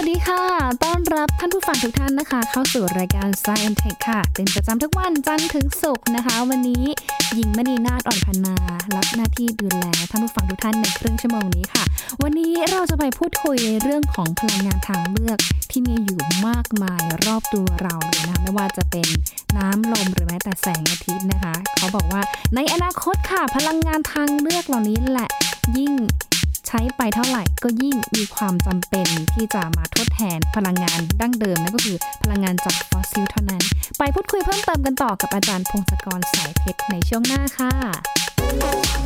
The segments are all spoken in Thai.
วัสดีค่ะ ต้อนรับท่านผู้ฟังทุกท่านนะคะ เข้าสู่รายการ Science Tech ค่ะ เป็นประจำทุกวันจันทร์ถึงศุกร์นะคะ วันนี้หญิงมณีนาฏอ่อนพันนารับหน้าที่ดูแลท่านผู้ฟังทุกท่านในครึ่งชั่วโมงนี้ค่ะ วันนี้เราจะไปพูดคุยในเรื่องของพลังงานทางเลือกที่มีอยู่มากมายรอบตัวเราเลยนะคะไม่ว่าจะเป็นน้ำลมหรือแม้แต่แสงอาทิตย์นะคะ เขาบอกว่าในอนาคตค่ะ พลังงานทางเลือกเหล่านี้แหละยิ่ง ใช้ไปเท่าไหร่ก็ยิ่งมีความจำเป็นที่จะมาทดแทนพลังงานดั้งเดิมนั่นก็คือพลังงานจากฟอสซิลเท่านั้น ไปพูดคุยเพิ่มเติมกันต่อกับอาจารย์พงศกรสายเพชรในช่วงหน้าค่ะ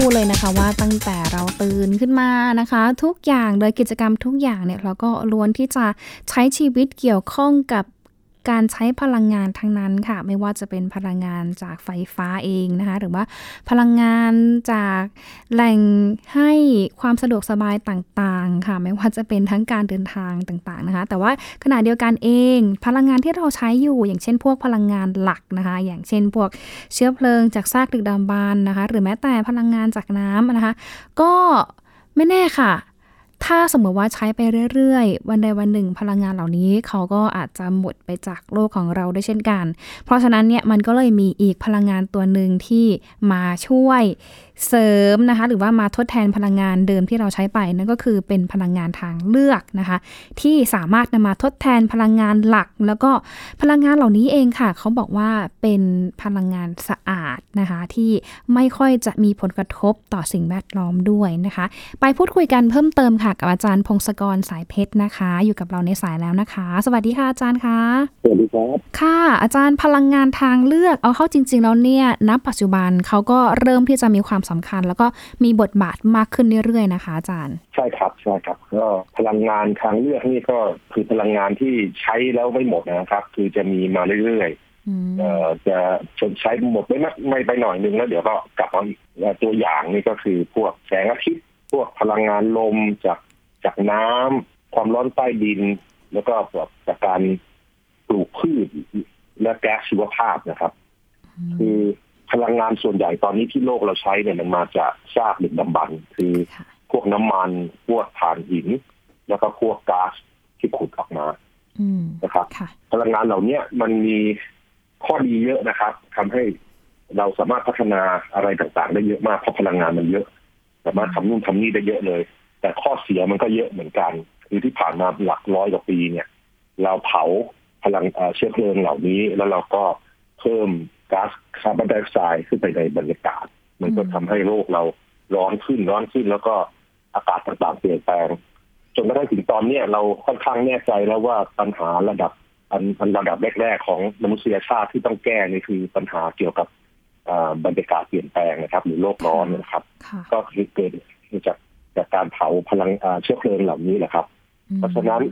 พูดเลยนะคะว่าตั้งแต่เราตื่นขึ้นมานะคะ ทุกอย่างโดยกิจกรรมทุกอย่างเนี่ยเราก็ล้วนที่จะใช้ชีวิตเกี่ยวข้องกับ การใช้พลังงานทั้งนั้นค่ะ ไม่ว่าจะเป็นพลังงานจากไฟฟ้าเองนะคะหรือว่าพลังงานจากแหล่งให้ความสะดวกสบายต่างๆค่ะ ไม่ว่าจะเป็นทั้งการเดินทางต่างๆนะคะ แต่ว่าขณะเดียวกันเอง พลังงานที่เราใช้อยู่ อย่างเช่น พวกพลังงานหลักนะคะ อย่างเช่น พวกเชื้อเพลิงจากซากดึกดำบรรพ์นะคะ หรือแม้แต่พลังงานจากน้ำนะคะ ก็ไม่แน่ค่ะ ถ้าสมมติว่าใช้ไปเรื่อยๆ วันใดวันหนึ่งพลังงานเหล่านี้ เขาก็อาจจะหมดไปจากโลกของเราด้วยเช่นกัน เพราะฉะนั้นเนี่ยมันก็เลยมีอีกพลังงานตัวหนึ่งที่มาช่วยเสริมนะคะหรือว่ามาทดแทนพลังงานเดิมที่เราใช้ไปนั่นก็คือเป็นพลังงานทางเลือกนะคะ ที่สามารถนำมาทดแทนพลังงานหลัก แล้วก็พลังงานเหล่านี้เองค่ะ เขาบอกว่าเป็นพลังงานสะอาดนะคะที่ไม่ค่อยจะมีผลกระทบต่อสิ่งแวดล้อมด้วยนะคะ ไปพูดคุยกันเพิ่มเติมค่ะกับอาจารย์พงศกรสายเพชรนะคะ อยู่กับเราในสายแล้วนะคะ สวัสดีค่ะอาจารย์คะสวัสดีครับค่ะอาจารย์พลังงานทางเลือกเอาเข้าจริง ๆ แล้วเนี่ยณปัจจุบันเขาก็เริ่มที่จะมีความสำคัญ แล้วก็มีบทบาทมากขึ้นเรื่อยๆนะคะ อาจารย์ ใช่ครับใช่ครับก็พลังงานทางเลือกนี่ก็คือพลังงานที่ใช้แล้วไม่หมดนะครับ คือจะมีมาเรื่อยอืมๆเอ่อจะชนใช้หมดไม่นะไม่ไปหน่อยนึงแล้วเดี๋ยวก็กลับมาอีกและตัวอย่างนี่ก็คือพวกแสงอาทิตย์พวกพลังงานลมจากจากน้ำความร้อนใต้ดิน แล้วก็แบบจากการปลูกพืชและแก๊สชีวภาพนะครับ คือ พลังงานส่วนใหญ่ตอนนี้ที่โลกเราใช้เนี่ยมันมาจากซากดึกดำบรรพ์คือค่ะพวกน้ำมันพวกถ่านหิน แล้วก็พวกก๊าซที่ขุดออกมาอืมนะครับค่ะพลังงานเหล่าเนี้ยมันมีข้อดีเยอะนะครับทำให้เราสามารถพัฒนาอะไรต่างๆ ได้เยอะมากเพราะพลังงานมันเยอะ สามารถทำนู่นทำนี่ได้เยอะเลย แต่ข้อเสียมันก็เยอะเหมือนกัน คือที่ผ่านมาหลักร้อยกว่าปีเนี่ย เราเผาพลังเอ่อเชื้อเพลิงเหล่านี้แล้วเราก็เพิ่ม ก๊าซคาร์บอนไดออกไซด์ขึ้นไปในบรรยากาศ มันก็ทำให้โลกเราร้อนขึ้นร้อนขึ้น แล้วก็อากาศต่างๆเปลี่ยนแปลงจนกระทั่งถึงตอนเนี้ยเราค่อนข้างแน่ใจแล้วว่าปัญหาระดับอันอันระดับแรกๆของมนุษยชาติที่ต้องแก้นี่คือปัญหาเกี่ยวกับอ่าบรรยากาศเปลี่ยนแปลงนะครับ หรือโลกร้อนนะครับค่ะก็คือเกิดจากจากการเผาพลังอ่าเชื้อเพลิงเหล่านี้แหละครับ เพราะฉะนั้น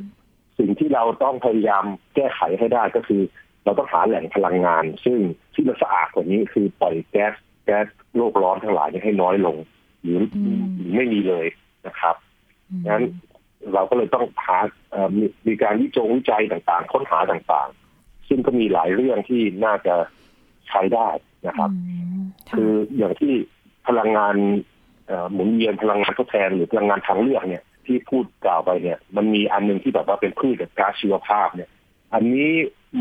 สิ่งที่เราต้องพยายามแก้ไขให้ได้ก็คือ เราต้องหาแหล่งพลังงาน ซึ่งที่มันสะอาดกว่านี้คือปล่อยแก๊สแก๊สโลกร้อนทั้งหลายนี้ให้น้อยลงหรือหรือไม่มีเลยนะครับอืมงั้นเราก็เลยต้องหาเอ่อมีมีการวิจงวิจัยต่างๆ ค้นหาต่างๆ ซึ่งก็มีหลายเรื่องที่น่าจะใช้ได้นะครับอืมค่ะคืออย่างที่พลังงานเอ่อหมุนเวียนพลังงานทดแทนหรือพลังงานทางเลือกเนี่ยที่พูดกล่าวไปเนี่ย มันมีอันหนึงที่แบบว่าเป็นพืชกับก๊าซชีวภาพเนี่ย อันนี้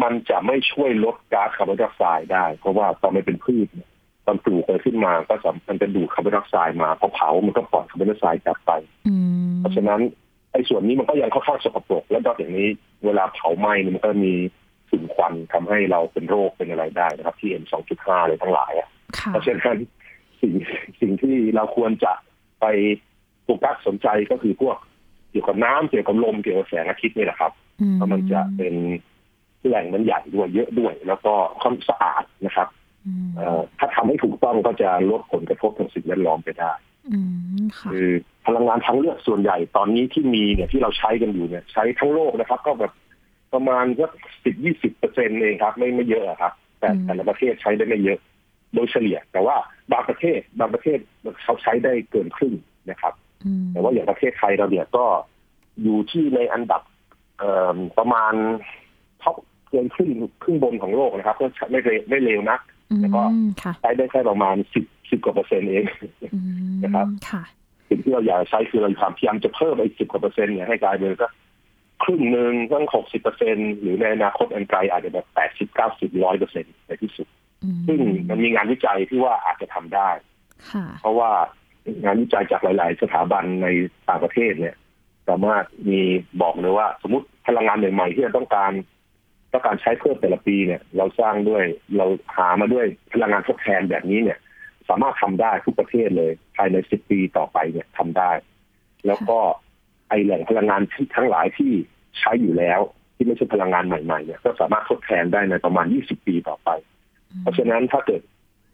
มันจะไม่ช่วยลดก๊าซคาร์บอนไดออกไซด์ได้ เพราะว่าตอนมันเป็นพืชเนี่ยตอนปลูกไปขึ้นมาก็จะมันจะดูดคาร์บอนไดออกไซด์มาพอเผามันก็ปล่อยคาร์บอนไดออกไซด์กลับไปอืมเพราะฉะนั้นไอ้ส่วนนี้มันก็ยังค่อนข้างสกปรกแล้วนอกจากนี้เวลาเผาไหม้เนี่ยมันก็มีฝุ่นควันทำให้เราเป็นโรคเป็นอะไรได้นะครับที่ M 2.5อะไรทั้งหลายอะค่ะเพราะฉะนั้นสิ่งสิ่งที่เราควรจะไปโฟกัสสนใจก็คือพวกเกี่ยวกับน้ำเกี่ยวกับลมเกี่ยวกับแสงอาทิตย์นี่แหละครับอืเพราะมันจะเป็น แหล่งมันใหญ่ด้วยเยอะด้วย แล้วก็ค่อนสะอาดนะครับอืมเอ่อถ้าทำให้ถูกต้องก็จะลดผลกระทบทางสิ่งแวดล้อมไปได้อืมค่ะคือพลังงานทางเลือกส่วนใหญ่ตอนนี้ที่มีเนี่ยที่เราใช้กันอยู่เนี่ย ใช้ทั้งโลกนะครับ ก็แบบประมาณสักสิบยี่สิบเปอร์เซ็นต์เองครับ ไม่ไม่เยอะอะครับ แต่อืมแต่ละประเทศใช้ได้ไม่เยอะ โดยเฉลี่ย แต่ว่าบางประเทศบางประเทศเขาใช้ได้เกินครึ่งนะครับอืมแต่ว่าอย่างประเทศไทยเราเนี่ยก็อยู่ที่ในอันดับเอ่อประมาณท็อป เกินครึ่งครึ่งบนของโลกนะครับ ก็ไม่เร็วไม่เร็วนักแล้วก็อืมค่ะใช้ได้แค่ประมาณสิบสิบกว่าเปอร์เซ็นต์เองอืมนะครับค่ะสิ่งที่เราอยากใช้คือเราพยายามจะเพิ่มไปสิบกว่าเปอร์เซ็นต์เนี่ยให้กลายเป็นก็ครึ่งหนึ่งตั้งหกสิบเปอร์เซ็นหรือในอนาคตอันไกลอาจจะแบบแปดสิบเก้าสิบร้อยเปอร์เซ็นต์ในที่สุดอืมซึ่งมันมีงานวิจัยที่ว่าอาจจะทำได้ค่ะเพราะว่างานวิจัยจากหลาย ๆ สถาบันในต่างประเทศเนี่ย สามารถมีบอกเลยว่าสมมติพลังงานใหม่ ๆ ที่เราต้องการ ต้องการใช้เพิ่มแต่ละปีเนี่ย เราสร้างด้วยเราหามาด้วยพลังงานทดแทนแบบนี้เนี่ย สามารถทำได้ทุกประเทศเลย ภายในสิบปีต่อไปเนี่ยทำได้ แล้วก็ไอแหล่งพลังงานที่ทั้งหลายที่ใช้อยู่แล้ว ที่ไม่ใช่พลังงานใหม่ๆเนี่ยก็สามารถทดแทนได้ในประมาณยี่สิบปีต่อไป เพราะฉะนั้นถ้าเกิด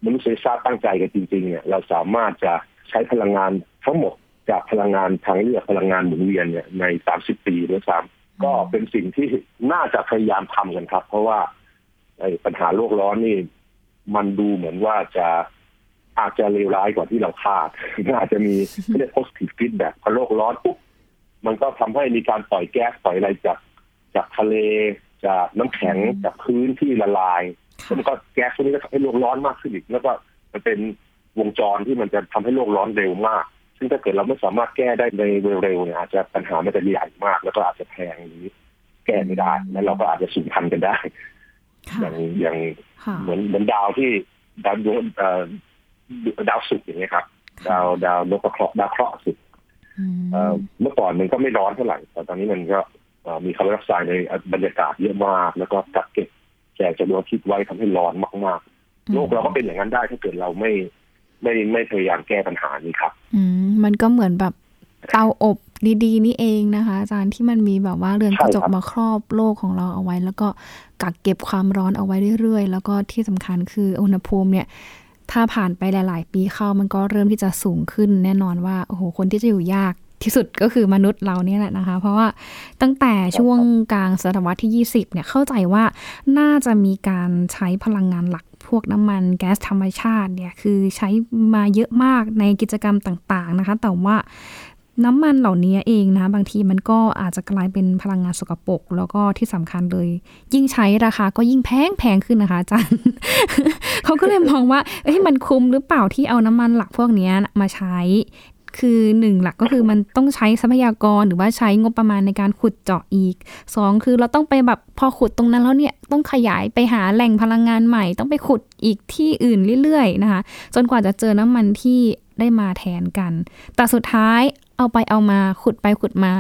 มนุษยชาติตั้งใจกันจริงๆเนี่ยเราสามารถจะใช้พลังงานทั้งหมดจากพลังงานทางเลือกพลังงานหมุนเวียนเนี่ยใน 30 ปีด้วยซ้ำ ก็เป็นสิ่งที่น่าจะพยายามทำกันครับ เพราะว่าไอ้ปัญหาโลกร้อนนี่ มันดูเหมือนว่าจะอาจจะเลวร้ายกว่าที่เราคาดอาจจะมีเรียก positive feedback พอโลกร้อนปุ๊บมันก็ทำให้มีการปล่อยแก๊สปล่อยอะไรจากจากทะเลจากน้ำแข็งจากพื้นที่ละลายค่ะแล้วมันก็แก๊สพวกนี้ก็ทำให้โลกร้อนมากขึ้นอีก แล้วก็มันเป็นวงจรที่มันจะทำให้โลกร้อนเร็วมาก ซึ่งถ้าเกิดเราไม่สามารถแก้ได้ในเร็วๆเนี่ยอาจจะปัญหามันจะใหญ่มาก แล้วก็อาจจะแพงหรือแก้ไม่ได้ แล้วเราก็อาจจะสูญพันธุ์กันได้ค่ะอย่างอย่างค่ะเหมือนเหมือนดาวที่ดาวดวงเอ่อดาวศุกร์อย่างเงี้ยครับ ดาวดาวนพเคราะห์ดาวเคราะห์ศุกร์อืมเอ่อเมื่อก่อนมันก็ไม่ร้อนเท่าไหร่แต่ตอนนี้มันก็เอ่อมีคาร์บอนไดออกไซด์ในบรรยากาศเยอะมาก แล้วก็กักเก็บแสงจากดวงอาทิตย์ไว้ทำให้ร้อนมากๆโลกเราก็เป็นอย่างนั้นได้ถ้าเกิดเราไม่ ไม่ไม่พยายามแก้ปัญหานี้ครับ อืมมันก็เหมือนแบบเตาอบดีๆนี่เองนะคะ อาจารย์ที่มันมีแบบว่าเรือนกระจกใช่ครับมาครอบโลกของเราเอาไว้ แล้วก็กักเก็บความร้อนเอาไว้เรื่อยๆ แล้วก็ที่สำคัญคืออุณหภูมิเนี่ย ถ้าผ่านไปหลาย ๆ ปีเข้ามันก็เริ่มที่จะสูงขึ้น แน่นอนว่าโอ้โหคนที่จะอยู่ยากที่สุดก็คือมนุษย์เราเนี่ยแหละนะคะ เพราะว่าตั้งแต่ช่วงกลางศตวรรษที่ 20 เนี่ยเข้าใจว่าน่าจะมีการใช้พลังงานหลัก พวกน้ำมันแก๊สธรรมชาติเนี่ยคือใช้มาเยอะมากในกิจกรรมต่างๆนะคะ แต่ว่าน้ำมันเหล่านี้เองนะ บางทีมันก็อาจจะกลายเป็นพลังงานสกปรกแล้วก็ที่สำคัญเลย ยิ่งใช้ราคาก็ยิ่งแพงแพงขึ้นนะคะอาจารย์เขาก็เลยมองว่าเอ้ยมันคุ้มหรือเปล่าที่เอาน้ำมันหลักพวกนี้มาใช้ คือหนึ่งหลักก็คือมันต้องใช้ทรัพยากรหรือว่าใช้งบประมาณในการขุดเจาะอีกสองคือเราต้องไปแบบพอขุดตรงนั้นแล้วเนี่ยต้องขยายไปหาแหล่งพลังงานใหม่ ต้องไปขุดอีกที่อื่นเรื่อยๆนะคะ จนกว่าจะเจอน้ำมันที่ได้มาแทนกัน แต่สุดท้ายเอาไปเอามาขุดไปขุดมา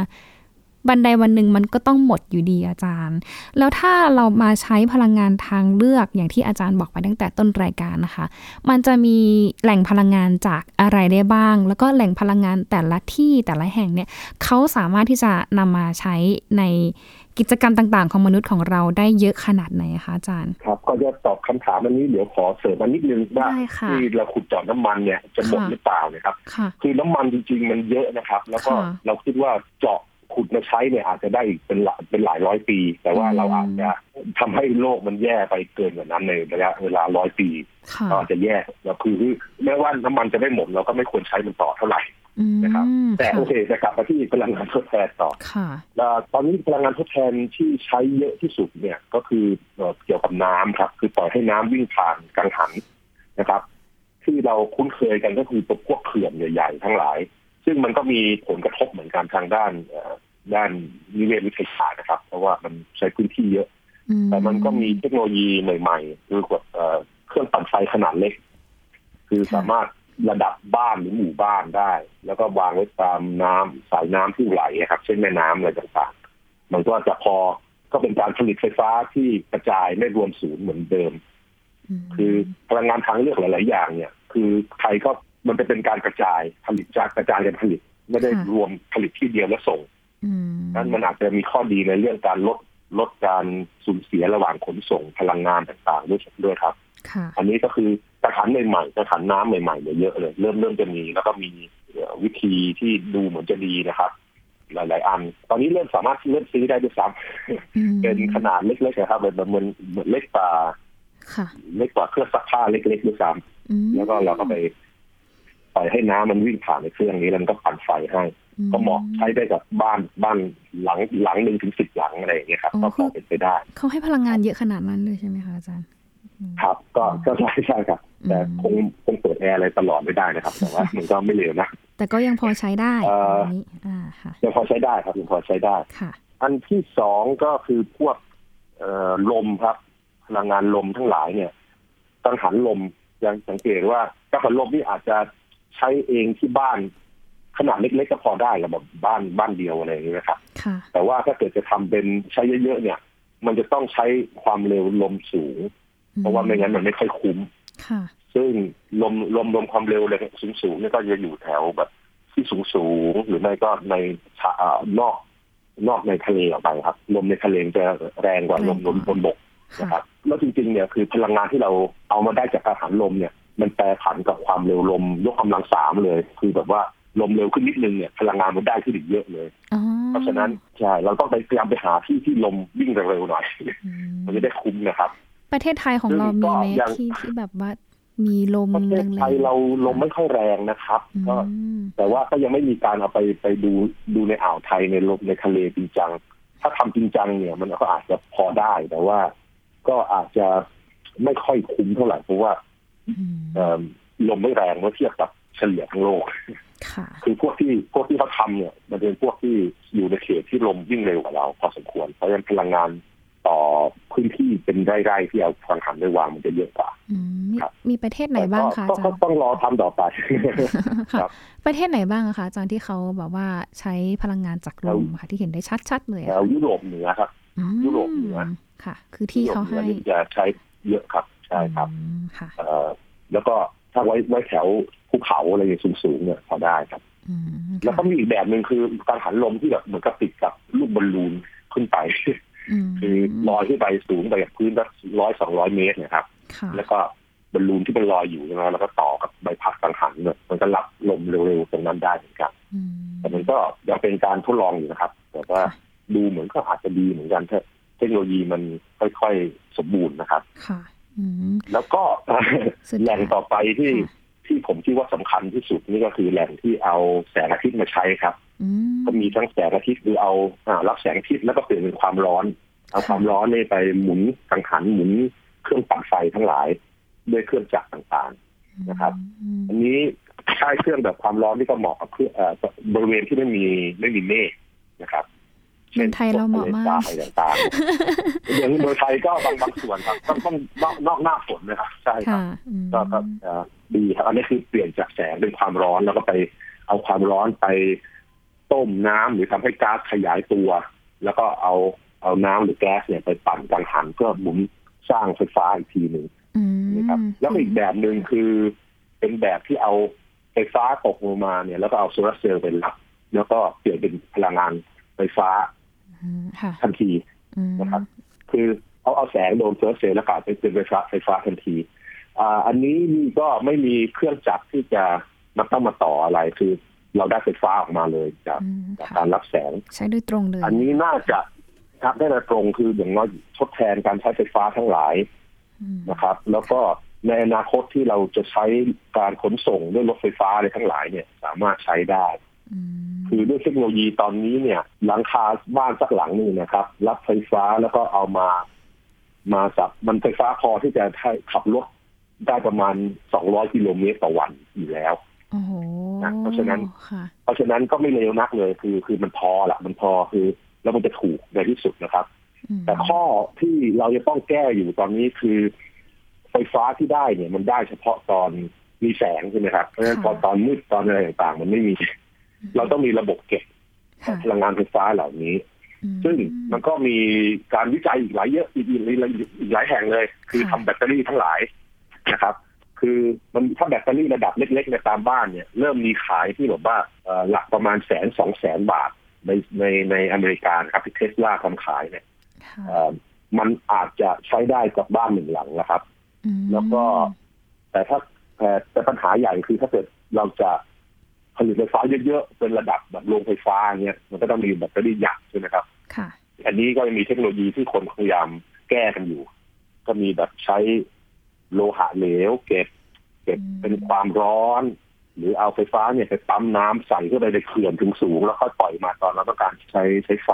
บันไดวันหนึ่งมันก็ต้องหมดอยู่ดีอาจารย์ แล้วถ้าเรามาใช้พลังงานทางเลือกอย่างที่อาจารย์บอกไปตั้งแต่ต้นรายการนะคะ มันจะมีแหล่งพลังงานจากอะไรได้บ้าง แล้วก็แหล่งพลังงานแต่ละที่แต่ละแห่งเนี่ยเขาสามารถที่จะนำมาใช้ในกิจกรรมต่างๆ ของมนุษย์ของเราได้เยอะขนาดไหนคะอาจารย์ ครับก็จะตอบคำถามอันนี้เดี๋ยวขอเสริมมานิดนึงว่าได้ค่ะที่เราขุดเจาะน้ำมันเนี่ยจะหมดค่ะหรือเปล่านะครับค่ะคือน้ำมันจริงๆมันเยอะนะครับ แล้วก็ค่ะเราคิดว่าเจาะ ขุดมาใช้เนี่ยอาจจะได้อีกเป็นหลายเป็นหลายร้อยปี แต่ว่าอืมเราอาจจะทำให้โลกมันแย่ไปเกินกว่านั้นในระยะเวลาร้อยปีค่ะเราอาจจะแย่แล้วคือแม้ว่าน้ำมันจะไม่หมดเราก็ไม่ควรใช้มันต่อเท่าไหร่อืมนะครับแต่ค่ะโอเคจะกลับมาที่พลังงานทดแทนต่อค่ะแล้วตอนนี้พลังงานทดแทนที่ใช้เยอะที่สุดเนี่ยก็คือเอ่อเกี่ยวกับน้ำครับ คือปล่อยให้น้ำวิ่งผ่านกังหันนะครับ ที่เราคุ้นเคยกันก็คือตัวพวกเขื่อนใหญ่ๆทั้งหลาย ซึ่งมันก็มีผลกระทบเหมือนกันทางด้านเอ่อด้านนิเวศวิทยาศาสตร์นะครับ เพราะว่ามันใช้พื้นที่เยอะอืแต่มันก็มีเทคโนโลยีใหม่ๆคือกับเอ่อเครื่องปั่นไฟขนาดเล็ก คือสามารถระดับบ้านหรือหมู่บ้านได้ แล้วก็วางไว้ตามน้ำสายน้ำที่ไหลอะครับ เช่นแม่น้ำอะไรต่างๆ มันก็จะพอก็เป็นการผลิตไฟฟ้าที่กระจายไม่รวมศูนย์เหมือนเดิมมคือพลังงานทางเลือกหลาย ๆ อย่างเนี่ย คือไทยก็ มันจะเป็นการกระจายผลิตจากกระจายกันผลิต ไม่ได้รวมผลิตที่เดียวแล้วส่งอืมนั้นมันอาจจะมีข้อดีในเรื่องการลดลดการสูญเสียระหว่างขนส่งพลังงานต่างๆด้วยด้วยครับค่ะอันนี้ก็คือกระถางใหม่ๆกระถางน้ำใหม่ๆเนี่ยเยอะเลย เริ่มเริ่มจะมีแล้วก็มีเอ่อวิธีที่ดูเหมือนจะดีนะครับ หลาย ๆ อัน ตอนนี้เริ่มสามารถเริ่มซื้อได้ด้วยซ้อืมำเป็นขนาดเล็กๆนะครับแบบเหมือนเหมือนเล็กกว่าค่ะเล็กกว่าเครื่องซักผ้าเล็กๆด้วยซ้อืมำแล้วก็เราก็ไป ปล่อยให้น้ำมันวิ่งผ่านในเครื่องนี้แล้วมันก็ปั่นไฟให้ ก็เหมาะใช้ได้กับบ้านบ้านหลังหลังหนึ่งถึงสิบหลังอะไรอย่างเงี้ยครับก็พอเป็นไปได้ เขาให้พลังงานเยอะขนาดนั้นเลยใช่ไหมคะอาจารย์ครับ ก็ก็ใช่ใช่ครับ แต่คงคงเปิดแอร์อะไรตลอดไม่ได้นะครับ แต่ว่ามันก็ไม่เร็วนะแต่ก็ยังพอใช้ได้เอ่ออันนี้อ่าค่ะยังพอใช้ได้ครับยังพอใช้ได้ค่ะ อันที่สองก็คือพวกเอ่อลมครับ พลังงานลมทั้งหลายเนี่ยกังหันลมยังสังเกตว่ากังหันลมนี่อาจจะ ใช้เองที่บ้านขนาดเล็กๆก็พอได้ระบบบ้านบ้านเดียวอะไรอย่างเงี้ยนะครับค่ะแต่ว่าถ้าเกิดจะทำเป็นใช้เยอะๆเนี่ย มันจะต้องใช้ความเร็วลมสูง เพราะว่าไม่งั้นมันไม่ค่อยคุ้มค่ะซึ่งลมลมลมความเร็วเลยสูงสูงๆเนี่ยก็จะอยู่แถวแบบ ที่สูงสูงๆหรือไม่ก็ในชะอ่านอกนอกในทะเลออกไปครับ ลมในทะเลจะแรงกว่าลมลมบนบกนะคค่ะรับแล้วจริงๆเนี่ยคือพลังงานที่เราเอามาได้จากอาหารลมเนี่ย มันแปรผันกับความเร็วลม ยกกำลังสามเลย คือแบบว่าลมเร็วขึ้นนิดนึงเนี่ยพลังงานมันได้ขึ้นอีกเยอะเลยอ๋อเพราะฉะนั้นใช่เราต้องไปพยายามไปหาที่ที่ลมวิ่งเร็วๆหน่อยอืมมันจะได้คุ้มนะครับ ประเทศไทยของเราซึ่งก็มีไหมยังที่ที่แบบว่ามีลมประเทแรศงไทยเราลมไม่ค่อยแรงนะครับอืก็มแต่ว่าก็ยังไม่มีการเอาไปไปดูดูในอ่าวไทยในลมในทะเลจริงจัง ถ้าทำจริงจังเนี่ย มันก็อาจจะพอได้แต่ว่า ก็อาจจะไม่ค่อยคุ้มเท่าไหร่เพราะว่าอืมเอิ่ม ลมไม่แรงเมื่อเทียบกับเฉลี่ยทั้งโลกค่ะคือพวกที่พวกที่เขาทำเนี่ย มันเป็นพวกที่อยู่ในเขตที่ลมวิ่งเร็วกว่าเราพอสมควร เพราะฉะนั้นพลังงานต่อพื้นที่เป็นไร่ๆที่เอาพลังหันไปวางมันจะเยอะกว่าอืมมีครับมีประเทศไหนบ้างคะก็อาจารก็ย์ต้องรอทำต่อไปค่ะครับประเทศไหนบ้างอะคะอาจารย์ที่เขาแบบว่าใช้พลังงานจากลมค่ะที่เห็นได้ชัดๆเลยแถอะวยุโรปเหนือครับอืมยุโรปเหนือค่ะ คือที่เขาให้ยุโรปหนือนี่จะใช้เยอะครับ ใช่ครับอืมค่ะเอ่อแล้วก็ถ้าไว้ไว้แถวภูเขาอะไรอย่างสูงๆเนี่ยพอได้ครับอืมแล้วก็ค่ะมีอีกแบบหนึ่งคือการหันลมที่แบบเหมือนกับติดกับลูกบอลลูนขึ้นไปมคือลอยขึ้นไปสูงไปจากพื้นสักร้อยสองร้อยเมตรเนะครับค่ะแล้วก็บอลลูนที่มันลอยอยู่ใช่ไหมแล้วก็ต่อกับใบพัดกังหันเนี่ยมันก็รับลมเร็วๆตรงนั้นได้เหมือนกันอืมแต่มันก็ยังเป็นการทดลองอยู่นะครับ แต่ว่าค่ะดูเหมือนก็อาจจะดีเหมือนกันถ้าเทคโนโลยีมันค่อยๆสมบูรณ์นะครับค่ะอืม แล้วก็สุดท้ายแหล่งต่อไปที่ค่ะที่ผมคิดว่าสำคัญที่สุดนี่ก็คือแหล่งที่เอาแสงอาทิตย์มาใช้ครับอืมก็มีทั้งแสงอาทิตย์คือเอาอ่ารับแสงอาทิตย์แล้วก็เปลี่ยนเป็นความร้อน เอาค่ะความร้อนนี่ไปหมุนกังหันหมุนเครื่องปั่นไฟทั้งหลายด้วยเครื่องจักรต่างนะครับอืมๆอันนี้ใช้เครื่องแบบความร้อนที่ก็เหมาะกับเครื่องเอ่อบริเวณที่ไม่มีไม่มีเมฆนะครับ เมืองไทยเราเหมาะมากทรายต่างๆอย่างเมืองไทยก็บางบางส่วนครับต้องต้องนอกนอกหน้าฝนนะครับใช่ครับค่ะอืมก็ก็เอ่อดีครับอันนี้คือเปลี่ยนจากแสงเป็นความร้อนแล้วก็ไปเอาความร้อนไปต้มน้ำหรือทำให้ก๊าซขยายตัว แล้วก็เอาเอาน้ำหรือแก๊สเนี่ยไปปั่นกังหันเพื่อหมุนสร้างไฟฟ้าอีกทีหนึ่งอืมนะครับ แล้วก็อีกแบบหนึ่งคือเป็นแบบที่เอาไฟฟ้าตกลงมาเนี่ย แล้วก็เอาโซลาร์เซลล์ไปรับแล้วก็เปลี่ยนเป็นพลังงานไฟฟ้าอืมค่ะ ทันทีอืมนะครับ คือเอาเอาแสงโดนโซลาร์เซลล์แล้วกลายเป็นไฟฟ้าไฟฟ้าทันทีอ่าอันนี้นี่ก็ไม่มีเครื่องจักรที่จะมาต้องมาต่ออะไรคือเราได้ไฟฟ้าออกมาเลยจากอืมจากค่ะการรับแสง ใช้โดยตรงเลย อันนี้น่าจะครับได้โดยตรงคืออย่างน้อยทดแทนการใช้ไฟฟ้าทั้งหลายอืมนะครับ แล้วก็ในอนาคตที่เราจะใช้การขนส่งด้วยรถไฟฟ้าอะไรทั้งหลายเนี่ย สามารถใช้ได้อืม คือด้วยเทคโนโลยีตอนนี้เนี่ย หลังคาบ้านสักหลังหนึ่งนะครับ รับไฟฟ้าแล้วก็เอามา มาสับมันไฟฟ้าพอที่จะให้ขับรถได้ประมาณ200กิโลเมตรต่อวันอยู่แล้วโอ้โหนะเพราะฉะนั้นค่ะเพราะฉะนั้นก็ไม่เลวนักเลย คือ คือมันพอละมันพอคือ แล้วมันจะถูกในที่สุดนะครับอืมแต่ข้อที่เราจะต้องแก้อยู่ตอนนี้คือ ไฟฟ้าที่ได้เนี่ย มันได้เฉพาะตอนมีแสงใช่ไหมครับเพราะฉะนั้นพอตอนมืดตอนอะไรต่างๆ มันไม่มี เราต้องมีระบบเก็บค่ะพลังงานไฟฟ้าเหล่านี้อืมซึ่งมันก็มีการวิจัยอีกหลายเยอะอีกอีกอีกอีกหลายแห่งเลย คือค่ะทำแบตเตอรี่ทั้งหลายนะครับ คือมันถ้าแบตเตอรี่ระดับเล็กๆในตามบ้านเนี่ย เริ่มมีขายที่แบบว่าเอ่อหลักประมาณแสนสองแสนบาทในในในอเมริกานะครับที่เทสลาทำขายเนี่ยค่ะเอ่อมันอาจจะใช้ได้กับบ้านหนึ่งหลังนะครับอืมแล้วก็แต่ถ้าแต่แต่ปัญหาใหญ่คือถ้าเกิดเราจะ ผลิตไฟฟ้าเยอะๆเป็นระดับแบบโรงไฟฟ้าเงี้ยมันก็ต้องมีแบตเตอรี่หยักใช่ไหมครับค่ะอันนี้ก็มีเทคโนโลยีที่คนพยายามแก้กันอยู่ ก็มีแบบใช้โลหะเหลวเก็บ เก็บอืมเป็นความร้อน หรือเอาไฟฟ้าเนี่ยไปปั๊มน้ำใส่เข้าไปในเขื่อนถึงสูงแล้วค่อยปล่อยมาตอนเราต้องการใช้ใช้ไฟ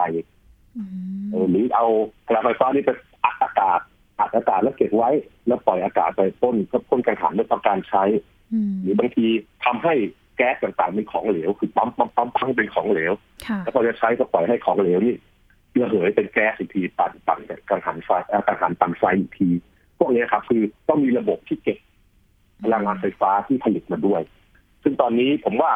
อืมเออหรือเอาพลังไฟฟ้านี่ไปอัดอากาศอัดอากาศแล้วเก็บไว้ แล้วปล่อยอากาศไปพ่นก็พ่นกังหันไม่ต้องการใช้อืมหรือบางทีทำให้ แก๊สต่างๆเป็นของเหลว คือปั๊มปั๊มปั๊มปั๊มเป็นของเหลวค่ะแล้วพอจะใช้ก็ปล่อยให้ของเหลวนี่ระเหยเป็นแก๊สอีกทีปั่นปั่นกังหันไฟเอ่อกังหันปั่นไฟอีกทีพวกนี้ครับ คือต้องมีระบบที่เก็บพลังงานไฟฟ้าที่ผลิตมาด้วย ซึ่งตอนนี้ผมว่า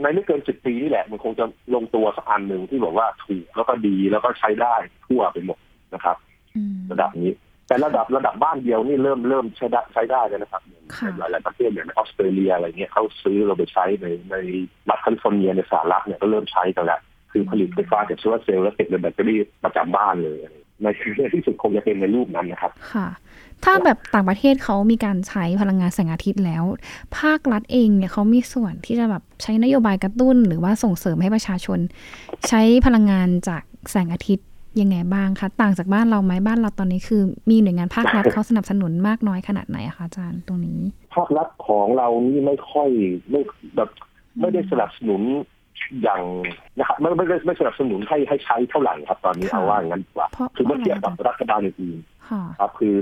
ในไม่เกินสิบปีนี่แหละ มันคงจะลงตัวสักอันหนึ่งที่บอกว่าถูกแล้วก็ดีแล้วก็ใช้ได้ทั่วไปหมดนะครับอืมระดับนี้ แต่ระดับระดับบ้านเดียวนี่เริ่มเริ่มใช้ได้ใช้ได้แล้วนะครับค่ะในหลายๆประเทศอย่างในออสเตรเลียอะไรเงี้ยเขาซื้อเราไปใช้ในในรัฐแคลิฟอร์เนียในสหรัฐเนี่ยก็เริ่มใช้กันแล้ว คือผลิตไฟฟ้าจากโซลาร์เซลล์แล้วติดในแบตเตอรี่ประจำบ้านเลยในที่สุดคงจะเป็นในรูปนั้นนะครับ ค่ะ ถ้าแบบต่างประเทศเขามีการใช้พลังงานแสงอาทิตย์แล้ว ภาครัฐเองเนี่ยเขามีส่วนที่จะแบบใช้นโยบายกระตุ้น หรือว่าส่งเสริมให้ประชาชน ใช้พลังงานจากแสงอาทิตย์ ยังไงบ้างคะต่างจากบ้านเราไหมบ้านเราตอนนี้คือ มีหน่วยงานภาครัฐเขาสนับสนุนมากน้อยขนาดไหนอะคะอาจารย์ตรงนี้ ภาครัฐของเรานี่ไม่ค่อยไม่แบบไม่ได้สนับสนุนอย่างนะครับไม่ไม่ได้ไม่สนับสนุนให้ให้ใช้เท่าไหร่ครับ ตอนนี้ค่ะเอาว่าอย่างนั้นดีกว่าเพราะคือเมื่อเทียบเพกับราะอะไรรัฐบาลอื่นค่ะๆครับ คือ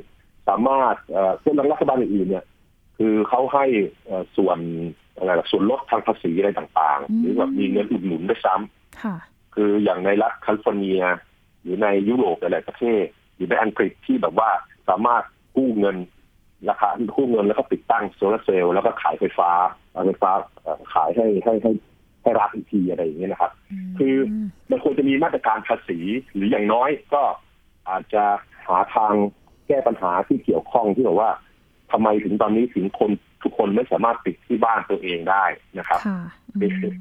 สามารถเอ่อเช่นรัฐบาลอื่นๆเนี่ย คือเขาให้เอ่อส่วนอะไรล่ะส่วนลดทางภาษีอะไรต่างอืมๆหรือแบบมีเงินอุดหนุนด้วยซ้ำค่ะคืออย่างในรัฐแคลิฟอร์เนีย หรือในยุโรปหลายๆประเทศ หรือในอังกฤษที่แบบว่าสามารถกู้เงินราคากู้เงินแล้วก็ติดตั้งโซลาร์เซลล์แล้วก็ขายไฟฟ้าเอาไฟฟ้าเอ่อขายให้ให้ให้ให้รัฐอีกทีอะไรอย่างเงี้ยนะครับ คือมันควรจะมีมาตรการภาษีหรืออย่างน้อยก็อาจจะหาทางแก้ปัญหาที่เกี่ยวข้องที่แบบว่าทำไมถึงตอนนี้ถึงคน ทุกคนไม่สามารถติดที่บ้านตัวเองได้นะครับค่ะอืม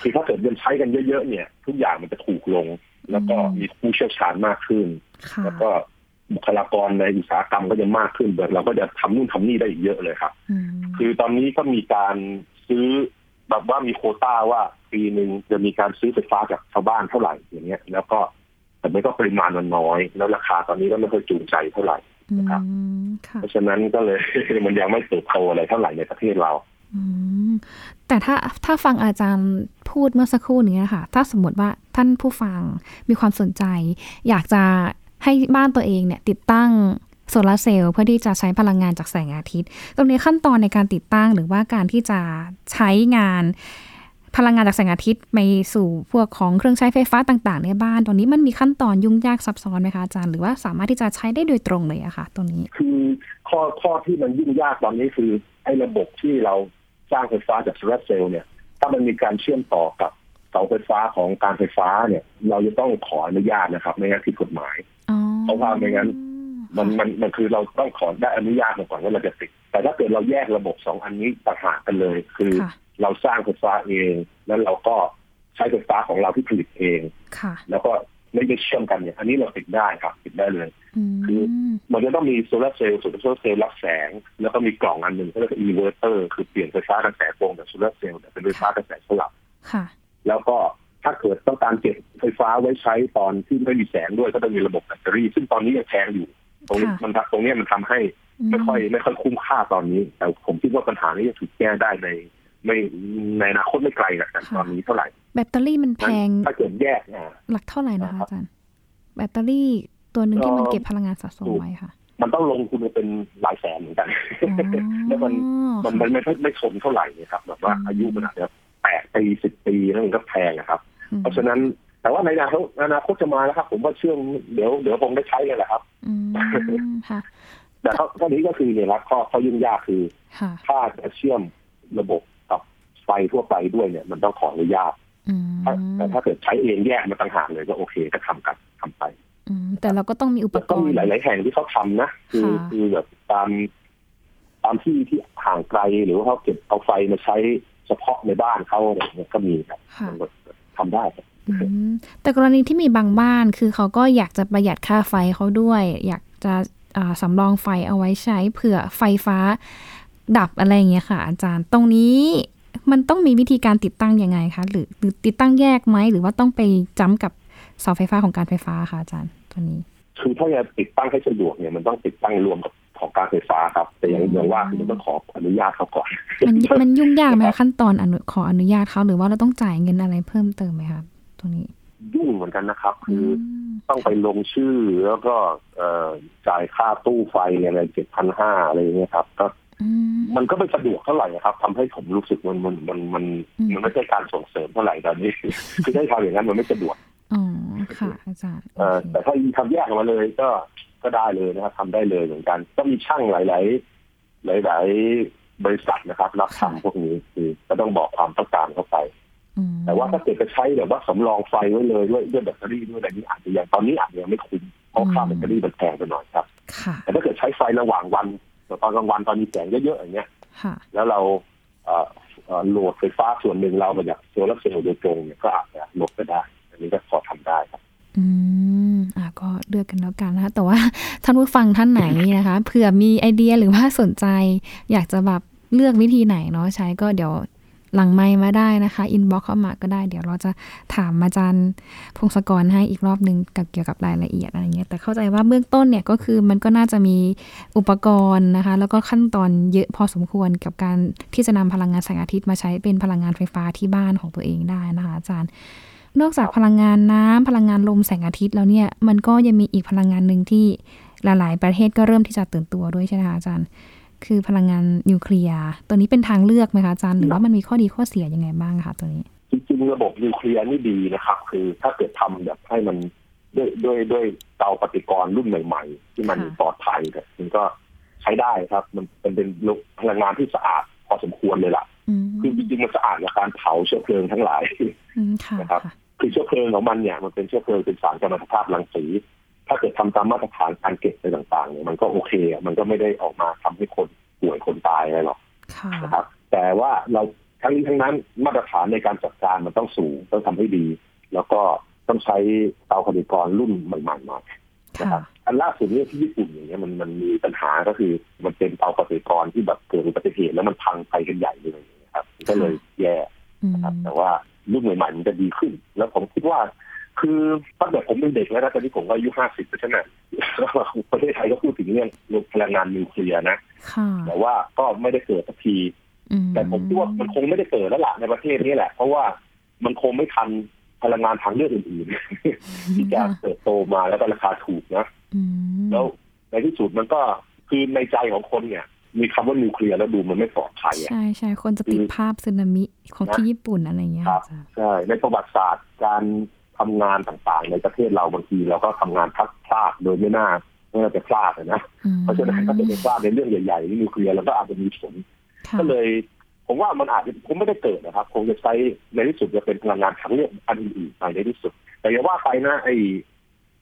คือถ้าเกิดยังใช้กันเยอะๆเนี่ย ทุกอย่างมันจะถูกลง แล้วก็อืมมีผู้เชี่ยวชาญมากขึ้นค่ะแล้วก็บุคลากรในอุตสาหกรรมก็จะมากขึ้นเดี๋ยวเราก็จะทำนู่นทำนี่ได้อีกเยอะเลยครับอืมคือตอนนี้ก็มีการซื้อแบบว่ามีโควต้าว่าปีหนึ่งจะมีการซื้อไฟฟ้าจากชาวบ้านเท่าไหร่อย่างเงี้ย แล้วก็แต่ไม่ก็ปริมาณมันน้อย แล้วราคาตอนนี้ก็ไม่ค่อยจูงใจเท่าไหร่อื นะครับมค่ะเพราะฉะนั้นก็เลยมันยังไม่เติบโตอะไรเท่าไหร่ในประเทศเราอืมแต่ถ้าถ้าฟังอาจารย์พูดเมื่อสักครู่นี้ค่ะ ถ้าสมมติว่าท่านผู้ฟังมีความสนใจ อยากจะให้บ้านตัวเองเนี่ย ติดตั้งโซลาร์เซลล์เพื่อที่จะใช้พลังงานจากแสงอาทิตย์ ตรงนี้ขั้นตอนในการติดตั้งหรือว่าการที่จะใช้งาน พลังงานจากแสงอาทิตย์ไปสู่พวกของเครื่องใช้ไฟฟ้าต่างๆ ในบ้านตรงนี้มันมีขั้นตอนยุ่งยากซับซ้อนไหมคะอาจารย์หรือว่าสามารถที่จะใช้ได้โดยตรงเลยอะค่ะตรงนี้ คือข้อข้อที่มันยุ่งยากตอนนี้คือไอ้ระบบที่เราสร้างไฟฟ้าจากโซลาร์เซลล์เนี่ย ถ้ามันมีการเชื่อมต่อกับเสาไฟฟ้าของการไฟฟ้าเนี่ย เราจะต้องขออนุญาตนะครับ ไม่งั้นผิดกฎหมายอ๋อเพราะว่าไม่งั้น มันมันมันคือเราต้องขอได้อนุญาตมาก่อนว่าเราจะติด แต่ถ้าเกิดเราแยกระบบสองอันนี้ต่างหากกันเลย คือค่ะเราสร้างไฟฟ้าเอง แล้วเราก็ใช้ไฟฟ้าของเราที่ผลิตเองค่ะแล้วก็ไม่ได้เชื่อมกันเนี่ย อันนี้เราติดได้ครับติดได้เลยอืมคือมันจะต้องมีโซลาร์เซลล์ส่วนโซลาร์เซลล์รับแสง แล้วก็มีกล่องอันหนึ่งเขาเรียกว่าอินเวอร์เตอร์คือเปลี่ยนไฟฟ้ากระแสตรงจากโซลาร์เซลล์เนี่ยเป็นไฟฟ้ากระแสสลับค่ะแล้วก็ถ้าเกิดต้องการเก็บไฟฟ้าไว้ใช้ตอนที่ไม่มีแสงด้วยก็ต้องมีระบบแบตเตอรี่ ซึ่งตอนนี้ยังแพงอยู่ ตรงนี้ค่ะมันทำตรงเนี้ยมันทำให้ไม่ค่อยไม่ค่อยคุ้มค่าตอนนี้ แต่ผมคิดว่าปัญหานี้จะถูกแก้ได้ในไม่ในอนาคตไม่ไกลนะจากตอนนี้เท่าไหร่ แบตเตอรี่มันแพงถ้าเกิดแยกอ่าหลักเท่าไหร่นะครัคะบอาจารย์แบตเตอรี่ตัวหนึ่งที่มันเอ่อเก็บพลังงานสะสมไว้ค่ะ มันต้องลงทุนเป็นหลายแสนเหมือนกัน แล้วมันมันมันไม่ไม่ทนเท่าไหร่นะครับ แบบว่าอายุมันอาจจะแปดปีสิบปีแล้วมันก็แพงนะครับ เพราะฉะนั้น แต่ว่าในอนาคตอนาคตจะมาแล้วครับ ผมว่าเชื่อมเดี๋ยวเดี๋ยวคงได้ใช้กันแหละครับอืมค่ะแต่ข้อข้อนี้ก็คือเนี่ยครับข้อข้อยุ่งยากคือค่ะถ้าจะเชื่อมระบบกับไฟทั่วไปด้วยเนี่ย มันต้องขออนุญาตอืมถ้าแต่ถ้าเกิดใช้เองแยกมาต่างหากเลยก็โอเคก็ทำกันทำไปอืมแต่เราก็ต้องมีอุปแล้วกก็รมีณ์หลาย ๆ แห่งที่เขาทำนะคือค่ะคือแบบตามตามที่ที่ห่างไกลหรือว่าเขาเก็บเอาไฟมาใช้เฉพาะในบ้านเขาอะไรอย่างเงี้ยก็มีครับค่ะมันก็ทำได้ครับอืม แต่กรณีที่มีบางบ้านคือเขาก็อยากจะประหยัดค่าไฟเขาด้วย อยากจะอ่าสำรองไฟเอาไว้ใช้เผื่อไฟฟ้าดับอะไรอย่างเงี้ยค่ะ อาจารย์ตรงนี้มันต้องมีวิธีการติดตั้งยังไงคะหรือหรือติดตั้งแยกไหมหรือว่าต้องไปจ้ำกับเสาไฟฟ้าของการไฟฟ้าคะอาจารย์ตัวนี้ คือถ้าจะติดตั้งให้สะดวกเนี่ยมันต้องติดตั้งรวมกับโทของการไฟฟ้าครับ แต่อย่างอย่างว่าคือมันต้องขออนุญาตเขาก่อน มันมันยุ่งยากไหมขั้นตอนอนุขออนุญาตเขาหรือว่าเราต้องจ่ายเงินอะไรเพิ่มเติมไหมครับ ตรงนี้ยุ่งเหมือนกันนะครับ คือต้องไปลงชื่อแล้วก็เอ่อจ่ายค่าตู้ไฟอะไรเจ็ดพันห้าอะไรอย่างเงี้ยครับ ก็มันก็ไม่สะดวกเท่าไหร่ครับทำให้ผมรู้สึกมันมันมันมันมันไม่ใช่การส่งเสริมเท่าไหร่ตอนนี้คือได้ทำอย่างนั้นมันไม่สะดวกอ๋อค่ะอาจารย์เออแต่ถ้าทำแยกออกมาเลยก็ก็ได้เลยนะครับทำได้เลยเหมือนกันก็มีช่างหลาย ๆ หลาย ๆ บริษัทนะครับ รับทำพวกนี้คือก็ต้องบอกความต้องการเข้าไป แต่ว่าถ้าเกิดจะใช้แบบว่าสำรองไฟไว้เลยด้วยด้วยแบตเตอรี่ด้วยอะไรนี้อาจจะยังตอนนี้อาจจะยังไม่คุ้มเพราะค่าแบตเตอรี่มันแพงไปหน่อยครับ แต่ถ้าเกิดใช้ไฟระหว่างวันตอนกลางวันตอนมีแสงเยอะๆอย่างเงี้ยแล้วเราโหลดไฟฟ้าส่วนหนึ่งเรามาจากโซลาร์เซลล์โดยตรงเนี่ยก็อาจจะลดไปได้ อันนี้ก็พอทำได้ครับ อืมอ่าก็เลือกกันแล้วกันนะคะแต่ว่าท่านผู้ฟังท่านไหนนะคะเผื่อมีไอเดียหรือว่าสนใจ อยากจะแบบเลือกวิธีไหนเนาะใช้ก็เดี๋ยว หลังไมค์มาได้นะคะ inbox เข้ามาก็ได้ เดี๋ยวเราจะถามอาจารย์พงศกรให้อีกรอบหนึ่งกับเกี่ยวกับรายละเอียดอะไรเงี้ยแต่เข้าใจว่าเบื้องต้นเนี่ยก็คือมันก็น่าจะมีอุปกรณ์นะคะ แล้วก็ขั้นตอนเยอะพอสมควรกับการที่จะนำพลังงานแสงอาทิตย์มาใช้เป็นพลังงานไฟฟ้าที่บ้านของตัวเองได้นะคะ อาจารย์ นอกจากพลังงานน้ำพลังงานลมแสงอาทิตย์แล้วเนี่ยมันก็ยังมีอีกพลังงานหนึ่งที่หลาย ๆ ประเทศก็เริ่มที่จะตื่นตัวด้วยใช่ไหมคะอาจารย์ คือพลังงานนิวเคลียร์ตัวนี้เป็นทางเลือกไหมคะอาจารย์หรือว่ามันมีข้อดีข้อเสียยังไงบ้างคะตัวนี้ จริงๆระบบนิวเคลียร์นี่ดีนะครับ คือถ้าเกิดทำแบบให้มันด้วยด้วยด้วยเตาปฏิกรณ์รุ่นใหม่ๆ ที่มันปลอดภัยเนี่ยมันก็ใช้ได้ครับ มันเป็นเป็นพลังงานที่สะอาดพอสมควรเลยล่ะคือจริงๆมันสะอาดจากการเผาเชื้อเพลิงทั้งหลายนะครับคือเชื้อเพลิงของมันเนี่ยมันเป็นเชื้อเพลิงเป็นสารกัมมันตภาพรังสี ถ้าเกิดทำตามมาตรฐานการเก็บอะไรต่างๆเนี่ยมันก็โอเค มันก็ไม่ได้ออกมาทำให้คนป่วยคนตายอะไรหรอกนะครับ แต่ว่าเราทั้งนี้ทั้งนั้นมาตรฐานในการจัดการมันต้องสูงต้องทำให้ดี แล้วก็ต้องใช้เตาผลิตกรรุ่นใหม่ๆมานะครับอันล่าสุดนี้ที่ญี่ปุ่นอย่างเงี้ยมันมันมีปัญหาก็คือมันเป็นเตาปฏิกรที่แบบเกิดอุบัติเหตุแล้วมันพังไปกันใหญ่เลยนะครับ ก็เลยแย่นะครับแต่ว่ารุ่นใหม่ๆมันจะดีขึ้น แล้วผมคิดว่า คือตั้งแต่ผมเป็นเด็กแล้วนะตอนนี้ผมก็อายุห้าสิบเพราะฉะนั้นประเทศไทยก็พูดถึงเรื่องพลังงานนิวเคลียร์นะแต่ว่าก็ไม่ได้เกิดสักที แต่ผมคิดว่ามันคงไม่ได้เกิดแล้วล่ะในประเทศนี้แหละ เพราะว่ามันคงไม่ทันพลังงานทางเลือกอื่นๆที่จะเติบโตมาแล้วก็ราคาถูกนะแล้วในที่สุดมันก็คือในใจของคนเนี่ย มีคำว่านิวเคลียร์แล้วดูมันไม่ปลอดภัยใช่ใช่คนจะติดภาพสึนามิของที่ญี่ปุ่นอะไรเงี้ยใช่ในประวัติศาสตร์การ ทำงานต่างๆ ในประเทศเราบางทีเราก็ทำงานพลาดพลาดโดยไม่น่าไม่น่าจะพลาดนะเพราะฉะนั้นถ้าเป็นพลาดในเรื่องใหญ่ๆนี่นิวเคลียร์เราก็อาจจะมีผลก็เลยผมว่ามันอาจจะคงไม่ได้เกิดนะครับ คงจะใช้ในที่สุดจะเป็นพลังงานทางเลือกอันอื่นๆไปในที่สุด แต่อย่าว่าไปนะไอ้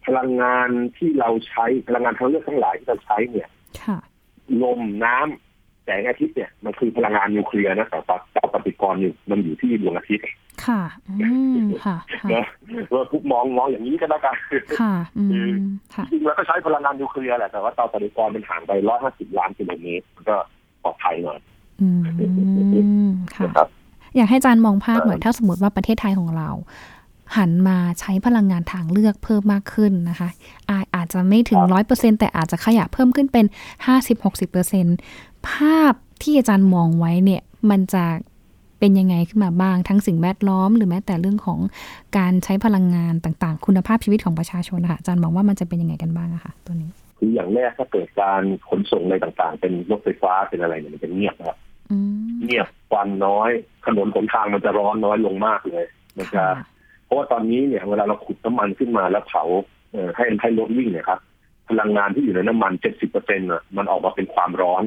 พลังงานที่เราใช้พลังงานทางเลือกทั้งหลายที่เราใช้เนี่ยลมน้ำ แสงอาทิตย์เนี่ยมันคือพลังงานนิวเคลียร์นะแต่เตาปฏิกรณ์อยู่มันอยู่ที่ดวงอาทิตย์ ค่ะ อืม ค่ะนะว่าทุกมองมองอย่างนี้ก็แล้วกันค่ะ อืมค่ะจริงแล้วก็ใช้พลังงานนิวเคลียร์แหละแต่ว่าเตาปฏิกรณ์มันห่างไปร้อยห้าสิบล้านกิโลเมตรก็ปลอดภัยหน่อยอืม ค่ะอยากให้อาจารย์มองภาพหน่อยถ้าสมมติว่าประเทศไทยของเรา หันมาใช้พลังงานทางเลือกเพิ่มมากขึ้นนะคะอาอาจจะไม่ถึงร้อยเปอร์เซ็นแต่อาจจะขยับเพิ่มขึ้นเป็นห้าสิบหกสิบเปอร์เซ็น ภาพที่อาจารย์มองไว้เนี่ยมันจะเป็นยังไงขึ้นมาบ้างทั้งสิ่งแวดล้อม หรือแม้แต่เรื่องของการใช้พลังงานต่างๆ คุณภาพชีวิตของประชาชนค่ะอาจารย์มองว่ามันจะเป็นยังไงกันบ้างอะคะตัวนี้ คืออย่างแรกถ้าเกิดการขนส่งอะไรต่างๆ เป็นรถไฟฟ้าเป็นอะไรเนี่ยมันจะเงียบครับเงียบควันน้อยถนนหนทางมันจะร้อนน้อยลงมากเลย มันจะ เพราะว่าตอนนี้เนี่ย เวลาเราขุดน้ำมันขึ้นมาแล้วเผาให้ให้รถวิ่งเนี่ยครับพลังงานที่อยู่ในน้ำมันเจ็ดสิบเปอร์เซ็นต์อะมันออกมาเป็นความร้อน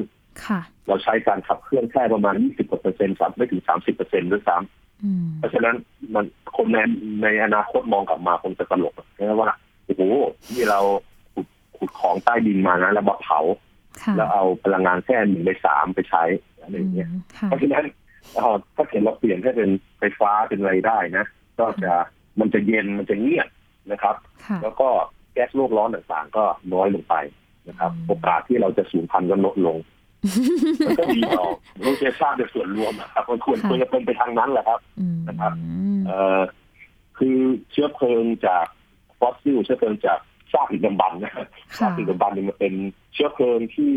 เราใช้การขับเคลื่อนแค่ประมาณ 20เปอร์เซ็นต์สามไม่ถึง 30เปอร์เซ็นต์ด้วยซ้ำเพราะฉะนั้นมันคนในในอนาคตมองกลับมาคงจะตลกนะว่าโอ้โหนี่เราขุดขุดของใต้ดินมานะแล้วมาเผา แล้วเอาพลังงานแค่หนึ่งในสามไปใช้อะไรอย่างเงี้ยเพราะฉะนั้นถ้าเกิดเราเปลี่ยนให้เป็นไฟฟ้าเป็นอะไรได้นะ ก็จะมันจะเย็นมันจะเงียบนะครับ แล้วก็แก๊สโลกร้อนต่างๆ ก็น้อยลงไปนะครับ โอกาสที่เราจะสูญพันธุ์ก็ลดลง มันก็ดีต่อ location ในส่วนรวมครับมันควรควรจะเป็นไปทางนั้นแหละครับนะครับเอ่อคือเชื้อเพลิงจากฟอสซิลเชื้อเพลิงจากซากดึกดำบรรพ์นะซากดึกดำบรรพ์เนี่ยมันเป็นเชื้อเพลิงที่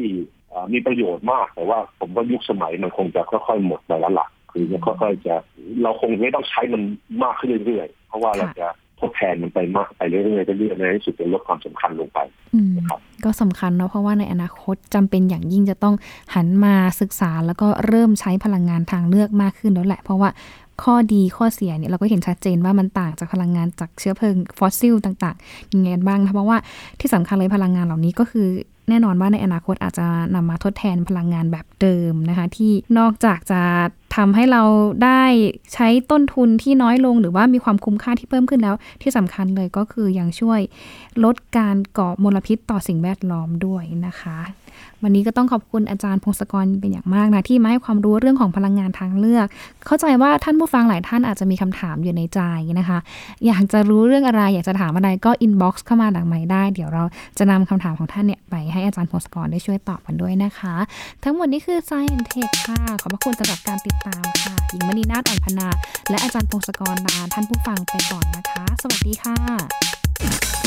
มีประโยชน์มากแต่ว่าผมว่ายุคสมัยมันคงจะค่อยๆหมดไปแล้วล่ะคือจะค่อยๆจะเราคงไม่ต้องใช้มันมากขึ้นเรื่อยๆ เพราะว่าเราจะทดแทนมันไปมากไปเรื่อยๆเรื่อยๆในที่สุดจะลดความสำคัญลงไปนะครับก็สำคัญเนาะเพราะว่าในอนาคตจำเป็นอย่างยิ่งจะต้องหันมาศึกษาแล้วก็เริ่มใช้พลังงานทางเลือกมากขึ้นแล้วแหละ เพราะว่าข้อดีข้อเสียเนี่ยเราก็เห็นชัดเจนว่ามันต่างจากพลังงานจากเชื้อเพลิงฟอสซิลต่างๆยังไงบ้างนะเพราะว่าที่สำคัญเลยพลังงานเหล่านี้ก็คือแน่นอนว่าในอนาคตอาจจะนำมาทดแทนพลังงานแบบเดิมนะคะ ที่นอกจากจะทำให้เราได้ใช้ต้นทุนที่น้อยลง หรือว่ามีความคุ้มค่าที่เพิ่มขึ้นแล้ว ที่สำคัญเลยก็คือยังช่วยลดการก่อมลพิษต่อสิ่งแวดล้อมด้วยนะคะ วันนี้ก็ต้องขอบคุณอาจารย์พงศกรเป็นอย่างมากนะ ที่มาให้ความรู้เรื่องของพลังงานทางเลือก เข้าใจว่าท่านผู้ฟังหลายท่านอาจจะมีคำถามอยู่ในใจนะคะ อยากจะรู้เรื่องอะไร อยากจะถามอะไรก็ inbox เข้ามาหลังไมค์ได้ เดี๋ยวเราจะนำคำถามของท่านเนี่ยไปให้อาจารย์พงศกรได้ช่วยตอบกันด้วยนะคะ ทั้งหมดนี้คือ Science Tech ค่ะ ขอบพระคุณสำหรับการติดตามค่ะหญิงมณีนาฏอ่อนพนา และอาจารย์พงศกรลาท่านผู้ฟังไปก่อนนะคะ สวัสดีค่ะ